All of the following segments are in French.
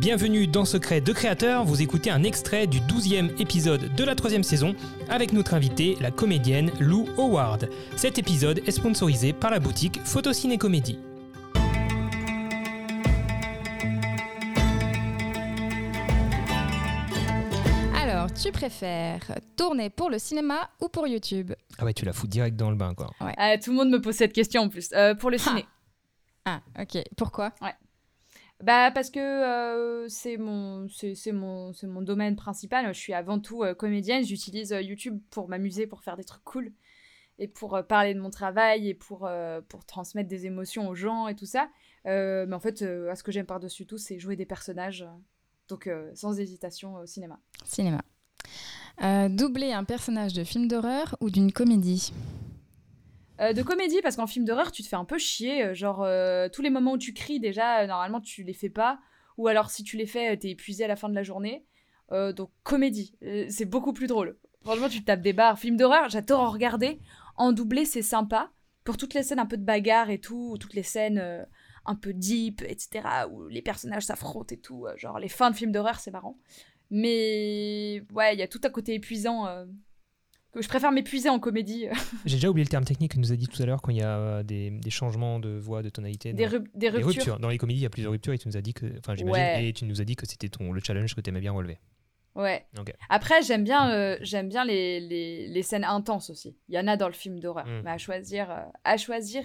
Bienvenue dans Secret de Créateur, vous écoutez un extrait du 12e épisode de la troisième saison avec notre invitée, la comédienne Lou Howard. Cet épisode est sponsorisé par la boutique Photociné Comédie. Alors, tu préfères tourner pour le cinéma ou pour YouTube? Ah ouais, tu la fous direct dans le bain quoi. Ah, tout le monde me pose cette question en plus. Euh, pour le ciné. Ah, ok. Pourquoi? Bah parce que euh, c'est mon c'est mon c'est mon domaine principal. Je suis avant tout euh, comédienne. J'utilise euh, YouTube pour m'amuser, pour faire des trucs cool et pour parler de mon travail et pour pour transmettre des émotions aux gens et tout ça. Mais en fait, ce que j'aime par dessus tout, c'est jouer des personnages. Donc sans hésitation au cinéma. Cinéma. Doubler un personnage de film d'horreur ou d'une comédie? Euh, de comédie parce qu'en film d'horreur, tu te fais un peu chier. euh, Genre euh, tous les moments où tu cries déjà, normalement tu les fais pas. Ou alors si tu les fais, t'es épuisé à la fin de la journée. Donc comédie, c'est beaucoup plus drôle. Franchement, tu te tapes des barres. Film d'horreur, j'adore en regarder. En doublé, c'est sympa. Pour toutes les scènes un peu de bagarre et tout, ou toutes les scènes un peu deep, etc., où les personnages s'affrontent et tout. genre les fins de films d'horreur, c'est marrant. Mais ouais, il y a tout un côté épuisant. Que je préfère m'épuiser en comédie. J'ai déjà oublié le terme technique que nous a dit tout à l'heure quand il y a euh, des, des changements de voix, de tonalité. des, ruptures. Dans les comédies, il y a plusieurs ruptures et tu nous as dit que, enfin j'imagine, Ouais. et tu nous as dit que c'était ton le challenge que tu aimais bien relever. Ouais. Ok. Après, j'aime bien, euh, j'aime bien les, les, les scènes intenses aussi. Il y en a dans le film d'horreur. Mm. Mais à choisir, euh, à choisir,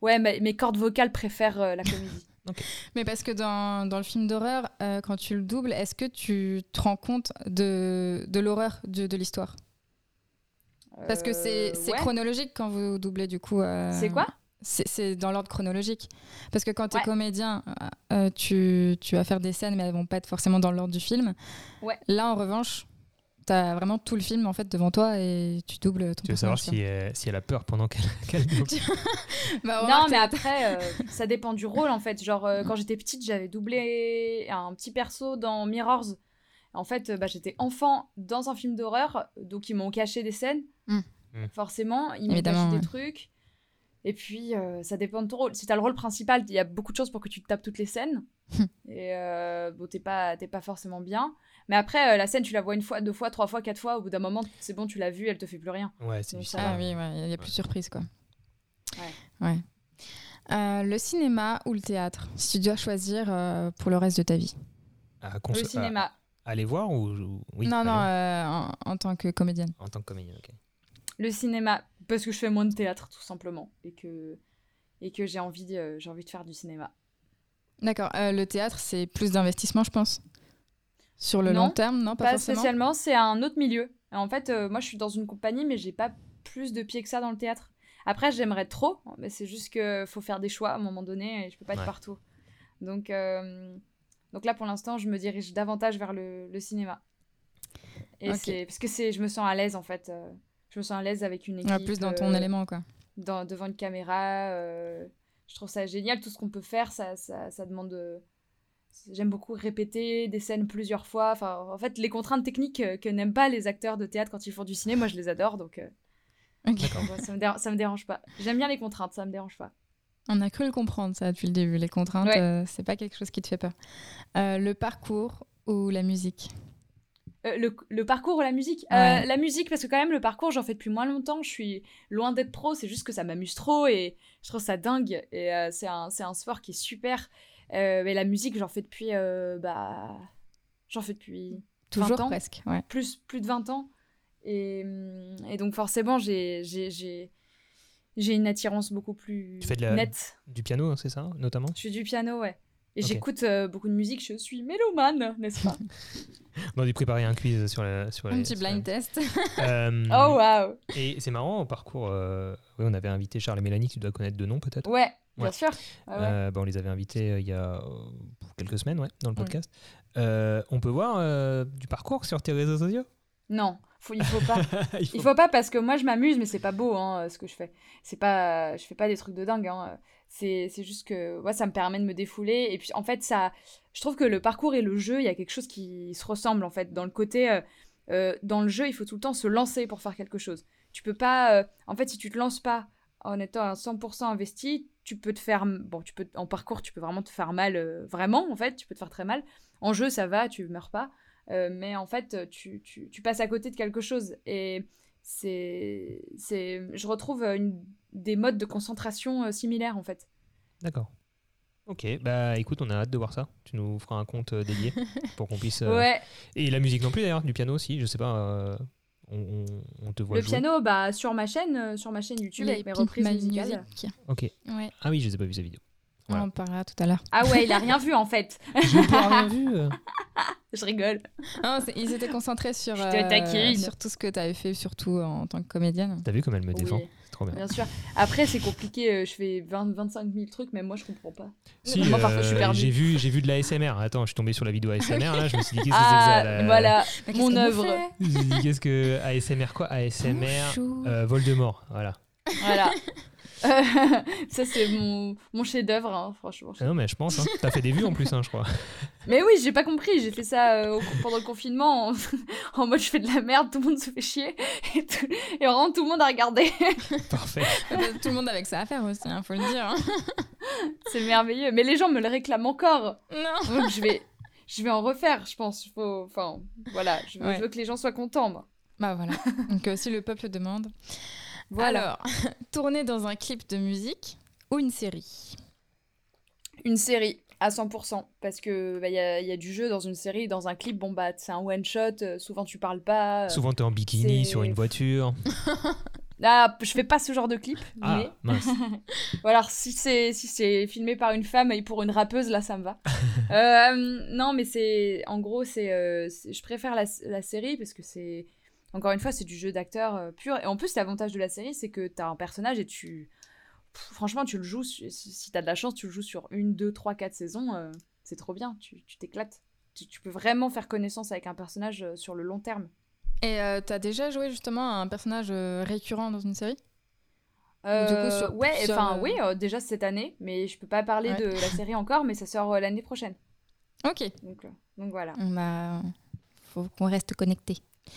ouais, mais- mes cordes vocales préfèrent euh, la comédie. Mais parce que dans, dans le film d'horreur, euh, quand tu le doubles, est-ce que tu te rends compte de, de l'horreur de, de l'histoire? Parce que c'est Euh, ouais. chronologique quand vous doublez du coup. euh, C'est quoi? C'est dans l'ordre chronologique. Parce que quand tu es Ouais. comédien, euh, euh, tu, tu vas faire des scènes, mais elles vont pas être forcément dans l'ordre du film. Ouais. Là, en revanche, tu as vraiment tout le film en fait devant toi et tu doubles ton Tu veux savoir si elle, si elle a peur pendant qu'elle qu'elle double. Bah, Non, mais après, euh, ça dépend du rôle en fait. Genre, euh, quand j'étais petite, j'avais doublé un petit perso dans Mirrors. En fait, euh, bah, j'étais enfant dans un film d'horreur, donc ils m'ont caché des scènes. Mm. Mm. Forcément, ils caché ouais. des trucs. Et puis, euh, ça dépend de ton rôle. Si t'as le rôle principal, il y a beaucoup de choses pour que tu te tapes toutes les scènes. Et euh, bon, t'es pas, t'es pas forcément bien. Mais après, euh, la scène, tu la vois une fois, deux fois, trois fois, quatre fois. Au bout d'un moment, c'est bon, tu l'as vue, elle te fait plus rien. Ouais, c'est ça. Ah oui, ouais, il y a plus de surprises quoi. Ouais. Ouais. Euh, le cinéma ou le théâtre? Si tu dois choisir euh, pour le reste de ta vie. À cons- Le cinéma. à- aller voir ou, ou- oui, non, non, euh, en, en tant que comédienne. en tant que comédienne. ok. Le cinéma, parce que je fais moins de théâtre, tout simplement. Et que, et que j'ai envie, de- j'ai envie de faire du cinéma. D'accord. euh, le théâtre, c'est plus d'investissement, je pense. Sur le Non, long terme, non, pas, Pas, forcément. spécialement, c'est un autre milieu. En fait, euh, moi, je suis dans une compagnie, mais j'ai pas plus de pieds que ça dans le théâtre. Après, j'aimerais trop, mais c'est juste que faut faire des choix à un moment donné et je peux pas être Ouais. partout. Donc, euh, donc là, pour l'instant, je me dirige davantage vers le, le cinéma. Et c'est parce que c'est, je me sens à l'aise en fait. Euh, je me sens à l'aise avec une équipe. Ouais, plus dans ton euh, élément, quoi. dans- devant une caméra. euh, je trouve ça génial. Tout ce qu'on peut faire, ça, ça, ça demande. de- J'aime beaucoup répéter des scènes plusieurs fois. Enfin, en fait, les contraintes techniques euh, que n'aiment pas les acteurs de théâtre quand ils font du ciné, moi je les adore. Donc, euh, ça, me ça me dérange pas. J'aime bien les contraintes, ça me dérange pas. On a cru le comprendre, ça, depuis le début. Les contraintes, Ouais. euh, c'est pas quelque chose qui te fait peur. Euh, le parcours ou la musique? Euh, le, le parcours ou la musique? Ouais. Euh, La musique, parce que quand même, le parcours, j'en fais depuis moins longtemps. Je suis loin d'être pro, c'est juste que ça m'amuse trop et je trouve ça dingue. Et euh, c'est un, c'est un sport qui est super. Euh, mais la musique, j'en fais depuis. euh, bah, j'en fais depuis Toujours 20 ans. presque, ouais. plus, plus de 20 ans. Et, hum, et donc, forcément, j'ai j'ai- j'ai- j'ai une attirance beaucoup plus Tu fais de la- nette. Du piano, hein, c'est ça, notamment? Je fais du piano, ouais. Et j'écoute euh, beaucoup de musique, je suis mélomane, n'est-ce pas? On a dû préparer un quiz sur la. Sur Un les- petit sur la- blind test. Euh, Oh, waouh Et c'est marrant, au parcours, euh, oui, on avait invité Charles et Mélanie, tu dois connaître de nom peut-être. Ouais, bien Ouais. sûr. Ah ouais. Euh, bah, on les avait invités il y a quelques semaines ouais, dans le Ouais. podcast. On peut voir du parcours sur tes réseaux sociaux? Non, faut, il faut pas. Il faut- Il faut pas parce que moi je m'amuse, mais c'est pas beau hein, ce que je fais. C'est pas, je fais pas des trucs de dingue. Hein. C'est, c'est juste que ouais, ça me permet de me défouler. Et puis en fait, ça, je trouve que le parcours et le jeu, il y a quelque chose qui se ressemble en fait. Dans le côté, euh, euh, dans le jeu, il faut tout le temps se lancer pour faire quelque chose. Tu peux pas, euh, en fait, si tu te lances pas en étant à 100% investi, tu peux te faire. Bon, tu peux, en parcours, tu peux vraiment te faire mal, euh, vraiment, en fait, tu peux te faire très mal. En jeu, ça va, tu meurs pas. Euh, mais en fait, tu, tu, tu, passes à côté de quelque chose. Et c'est. Je retrouve une, des modes de concentration euh, similaires, en fait. D'accord. Ok, bah écoute, on a hâte de voir ça. Tu nous feras un compte dédié pour qu'on puisse. Ouais. Et la musique non plus d'ailleurs, du piano aussi, je sais pas on, te voit Le piano, bah, sur ma chaîne, euh, sur ma chaîne YouTube, avec mes reprises musicales. Ok. Ah oui, je n'ai pas vu sa vidéo. On en parlera tout à l'heure. Ah ouais, il a rien vu en fait. Je n'ai rien vu. je rigole. Non, ils étaient concentrés sur, euh, sur tout ce que tu avais fait, surtout en tant que comédienne. T'as vu comme elle me défend? Bien. sûr. Après, c'est compliqué. Euh, je fais 20, 25 000 trucs, mais moi, je comprends pas. Si, moi, parfois, je suis euh, J'ai vu, j'ai vu de la SMR. Attends, je suis tombé sur la vidéo ASMR. Là, je me suis dit, qu'est-ce que c'est que ça Voilà, mon œuvre. Qu'est-ce que ASMR quoi? ASMR euh, Voldemort. Voilà. Voilà. ça, c'est mon, mon chef-d'œuvre, hein, franchement. Ah non, mais je pense. Hein. T'as fait des vues en plus, hein, je crois. Mais oui, j'ai pas compris. J'ai fait ça euh, pendant le confinement en, mode je fais de la merde, tout le monde se fait chier. Et, et vraiment, tout le monde a regardé. Parfait. tout le monde avec ça à faire aussi, hein, faut le dire. Hein. c'est merveilleux. Mais les gens me le réclament encore. Non. Donc je vais, je vais en refaire, je pense. Faut, enfin, voilà, je veux, je veux, que les gens soient contents, moi. Bah voilà. Donc euh, si le peuple demande. Alors, tourner dans un clip de musique ou une série? Une série, à 100%. Parce que il bah, y, a, y, a, du jeu dans une série. Dans un clip, bon, bah, c'est un one-shot. Euh, souvent, tu parles pas. Euh, souvent, t'es en bikini sur une voiture. Ah, je fais pas ce genre de clip. Ah, mais... mince. voilà, si c'est si c'est filmé par une femme et pour une rappeuse, là, ça me va. Euh, non, mais c'est en gros, c'est je préfère la, la, série parce que c'est encore une fois, c'est du jeu d'acteur euh, pur. Et en plus, l'avantage de la série, c'est que tu as un personnage et tu. franchement, tu le joues. Si, tu as de la chance, tu le joues sur une, deux, trois, quatre saisons. Euh, c'est trop bien. Tu t'éclates. Tu, peux vraiment faire connaissance avec un personnage euh, sur le long terme. Et tu as déjà joué justement un personnage récurrent dans une série? Ouais, enfin oui, déjà cette année, mais je peux pas parler de la série encore, mais ça sort l'année prochaine. Ok. Donc, donc voilà. On a... faut qu'on reste connecté.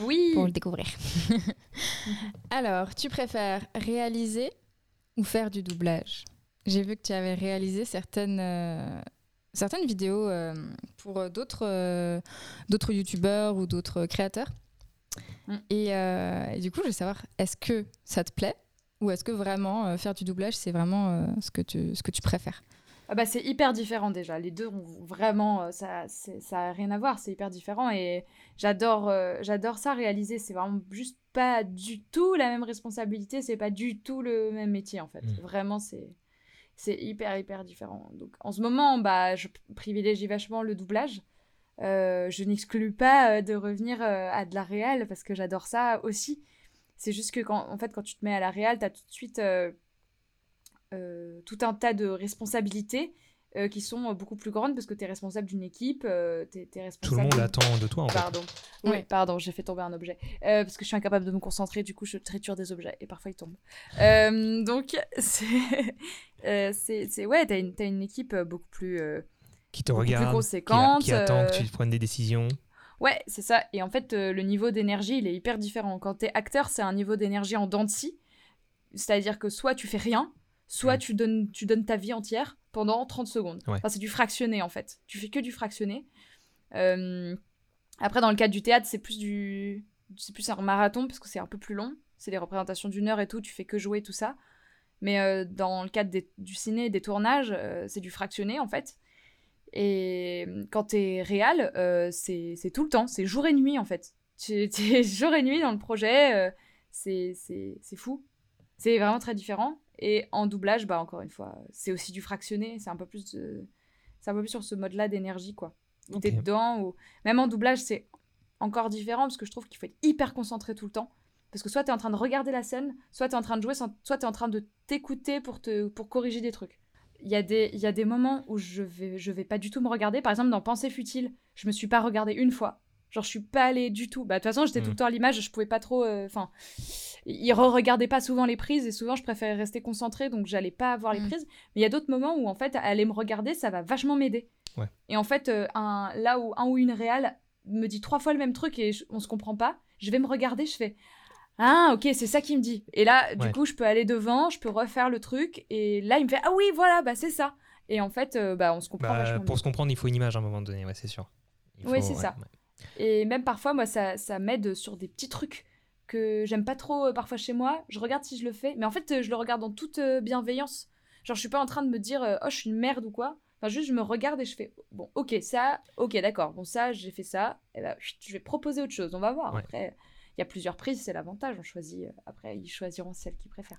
Oui. Pour le découvrir. Alors, tu préfères réaliser ou faire du doublage? J'ai vu que tu avais réalisé certaines, euh, certaines vidéos euh, pour d'autres euh, d'autres youtubeurs ou d'autres créateurs. Mm. Et, et, du coup, je veux savoir, est-ce que ça te plaît? Ou est-ce que vraiment faire du doublage, c'est vraiment ce, que tu, ce que tu préfères? Ah bah c'est hyper différent déjà. Les deux ont vraiment euh, ça ça a rien à voir, c'est hyper différent et j'adore euh, j'adore ça réaliser, c'est vraiment juste pas du tout la même responsabilité, c'est pas du tout le même métier en fait. Mm. Vraiment c'est c'est hyper hyper différent. Donc en ce moment, bah je privilégie vachement le doublage. Euh, je n'exclus pas de revenir à de la réal parce que j'adore ça aussi. C'est juste que quand en fait quand tu te mets à la réal, tu as tout de suite euh, tout un tas de responsabilités euh, qui sont beaucoup plus grandes parce que tu es responsable d'une équipe, euh, es, responsable... Tout le monde attend de toi en pardon. Oui, pardon, j'ai fait tomber un objet. Euh, parce que je suis incapable de me concentrer, du coup je triture des objets et parfois ils tombent. donc c'est... c'est ouais, t'as une, as une équipe beaucoup plus... qui te regarde, qui, qui, attend que tu prennes des décisions. Ouais, c'est ça. Et en fait, le niveau d'énergie, il est hyper différent. Quand t'es acteur, c'est un niveau d'énergie en dents de scie. C'est-à-dire que soit tu fais rien, soit tu, donnes, tu donnes ta vie entière pendant 30 secondes. Enfin, c'est du fractionné en fait. Tu fais que du fractionné. Euh, après, dans le cadre du théâtre, c'est plus du. C'est plus un marathon parce que c'est un peu plus long. C'est des représentations d'une heure et tout, tu fais que jouer tout ça. Mais euh, dans le cadre du ciné, des tournages, euh, c'est du fractionné en fait. Et quand t'es réel, c'est tout le temps, c'est jour et nuit en fait. Tu es jour et nuit dans le projet, c'est fou. C'est vraiment très différent. Et en doublage, bah encore une fois, c'est aussi du fractionné, c'est un peu plus c'est un peu plus sur ce mode-là d'énergie quoi. Okay. T'es dedans ou même en doublage, c'est encore différent parce que je trouve qu'il faut être hyper concentré tout le temps parce que soit tu es en train de regarder la scène, soit tu es en train de jouer, soit tu es en train de t'écouter pour te pour corriger des trucs. Il y, a des, il y a des moments où je vais, je vais pas du tout me regarder. Par exemple, dans Pensée futile, je me suis pas regardée une fois. Genre, je suis pas allée du tout. Bah, de toute façon, j'étais tout le mm. temps à l'image, je pouvais pas trop. Euh, enfin, il re-regardait pas souvent les prises et souvent, je préférais rester concentrée, donc j'allais pas voir les mm. prises. Mais il y a d'autres moments où, en fait, aller me regarder, ça va vachement m'aider. Et en fait, euh, un, là où un ou une réale me dit trois fois le même truc et on se comprend pas, je vais me regarder, je fais. Ah, ok, c'est ça qu'il me dit. Et là, du Ouais. coup, je peux aller devant, je peux refaire le truc, et là, il me fait Ah oui, voilà, bah c'est ça. Et en fait, euh, bah, on se comprend Bah, vachement pour mieux. se comprendre, il faut une image à un moment donné, ouais, c'est sûr. Ouais, faut- c'est ça. Et même parfois, moi, ça, ça m'aide sur des petits trucs que j'aime pas trop euh, parfois chez moi. Je regarde si je le fais, mais en fait, euh, je le regarde en toute euh, bienveillance. Genre, je suis pas en train de me dire Oh, je suis une merde ou quoi. Enfin, juste, je me regarde et je fais Bon, ok, ça, ok, d'accord. Bon, ça, j'ai fait ça. Et ben, chut, je vais proposer autre chose. On va voir. Ouais. Après, il y a plusieurs prises, c'est l'avantage. On choisit. après, ils choisiront celle qu'ils préfèrent.